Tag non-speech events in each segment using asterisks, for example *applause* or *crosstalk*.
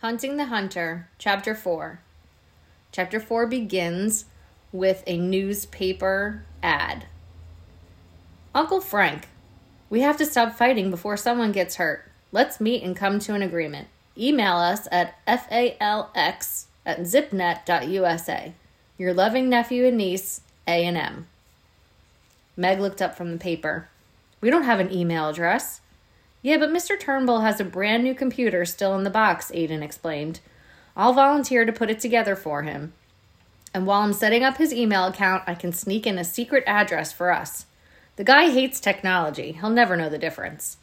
Hunting the Hunter, Chapter 4. Chapter 4 begins with a newspaper ad. Uncle Frank, we have to stop fighting before someone gets hurt. Let's meet and come to an agreement. Email us at falx at zipnet.usa. Your loving nephew and niece, A&M. Meg looked up from the paper. We don't have an email address. Yeah, but Mr. Turnbull has a brand new computer still in the box, Aiden explained. I'll volunteer to put it together for him. And while I'm setting up his email account, I can sneak in a secret address for us. The guy hates technology. He'll never know the difference.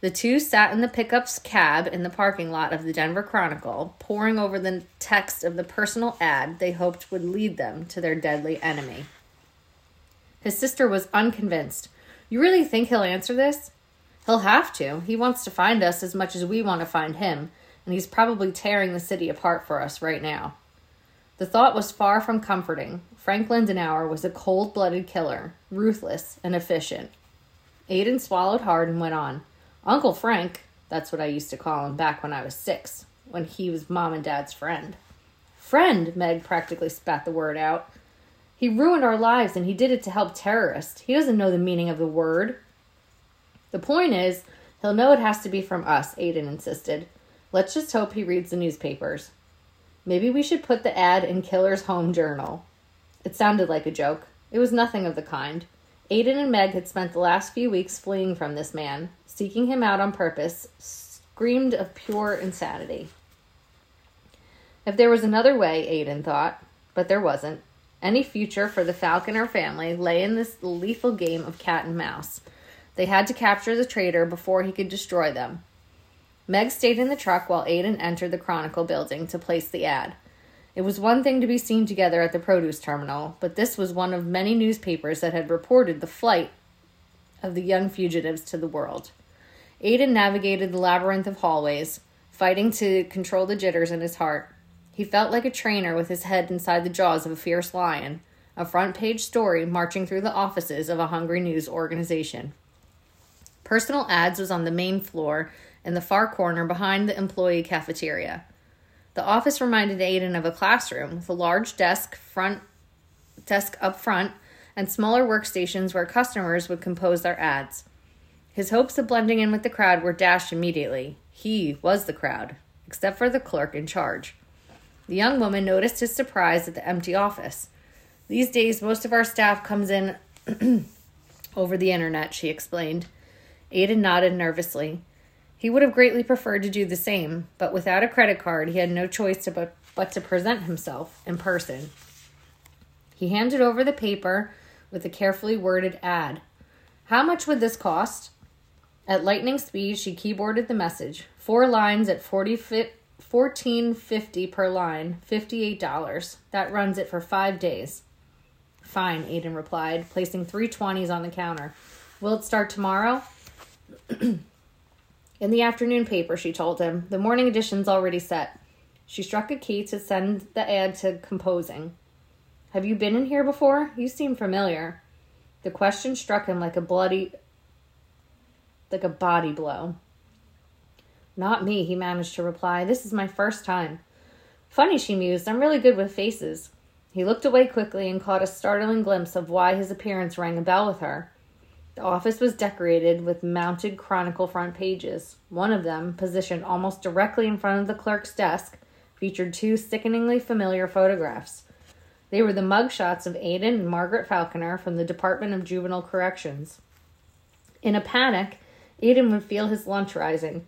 The two sat in the pickup's cab in the parking lot of the Denver Chronicle, poring over the text of the personal ad they hoped would lead them to their deadly enemy. His sister was unconvinced. You really think he'll answer this? He'll have to. He wants to find us as much as we want to find him, and he's probably tearing the city apart for us right now. The thought was far from comforting. Frank Lindenauer was a cold blooded killer, ruthless and efficient. Aiden swallowed hard and went on. Uncle Frank, that's what I used to call him back when I was six, when he was mom and dad's friend. Friend, Meg practically spat the word out. He ruined our lives and he did it to help terrorists. He doesn't know the meaning of the word. The point is, he'll know it has to be from us, Aiden insisted. Let's just hope he reads the newspapers. Maybe we should put the ad in Killer's home journal. It sounded like a joke. It was nothing of the kind. Aiden and Meg had spent the last few weeks fleeing from this man, seeking him out on purpose, screamed of pure insanity. If there was another way, Aiden thought, but there wasn't. Any future for the Falconer family lay in this lethal game of cat and mouse. They had to capture the traitor before he could destroy them. Meg stayed in the truck while Aiden entered the Chronicle building to place the ad. It was one thing to be seen together at the produce terminal, but this was one of many newspapers that had reported the flight of the young fugitives to the world. Aiden navigated the labyrinth of hallways, fighting to control the jitters in his heart. He felt like a trainer with his head inside the jaws of a fierce lion, a front page story marching through the offices of a hungry news organization. Personal ads was on the main floor in the far corner behind the employee cafeteria. The office reminded Aiden of a classroom with a large desk front desk up front and smaller workstations where customers would compose their ads. His hopes of blending in with the crowd were dashed immediately. He was the crowd, except for the clerk in charge. The young woman noticed his surprise at the empty office. These days, most of our staff comes in *clears throat* over the internet, she explained. Aiden nodded nervously. He would have greatly preferred to do the same, but without a credit card, he had no choice but, but to present himself in person. He handed over the paper with a carefully worded ad. How much would this cost? At lightning speed, she keyboarded the message. Four lines at 40 14.50 per line, $58. That runs it for 5 days. Fine, Aiden replied, placing three twenties on the counter. Will it start tomorrow? *clears throat* In the afternoon paper, she told him. The morning edition's already set. She struck a key to send the ad to composing. Have you been in here before? You seem familiar. The question struck him like a bloody like a body blow. Not me, he managed to reply. This is my first time. Funny, she mused. I'm really good with faces. He looked away quickly and caught a startling glimpse of why his appearance rang a bell with her. The office was decorated with mounted Chronicle front pages. One of them, positioned almost directly in front of the clerk's desk, featured two sickeningly familiar photographs. They were the mugshots of Aiden and Margaret Falconer from the Department of Juvenile Corrections. In a panic, Aiden would feel his lunch rising.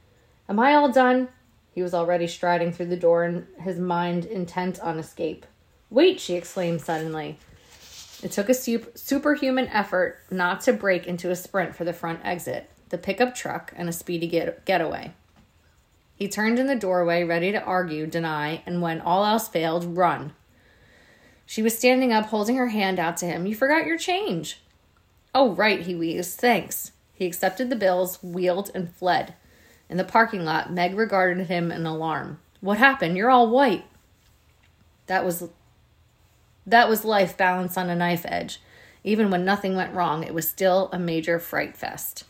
Am I all done? He was already striding through the door, his mind intent on escape. Wait, she exclaimed suddenly. It took a superhuman effort not to break into a sprint for the front exit, the pickup truck, and a speedy get- getaway. He turned in the doorway, ready to argue, deny, and when all else failed, run. She was standing up, holding her hand out to him. You forgot your change. Oh, right, he wheezed. Thanks. He accepted the bills, wheeled, and fled. In the parking lot, Meg regarded him in alarm. What happened? You're all white. That was that was life balanced on a knife edge. Even when nothing went wrong, it was still a major fright fest.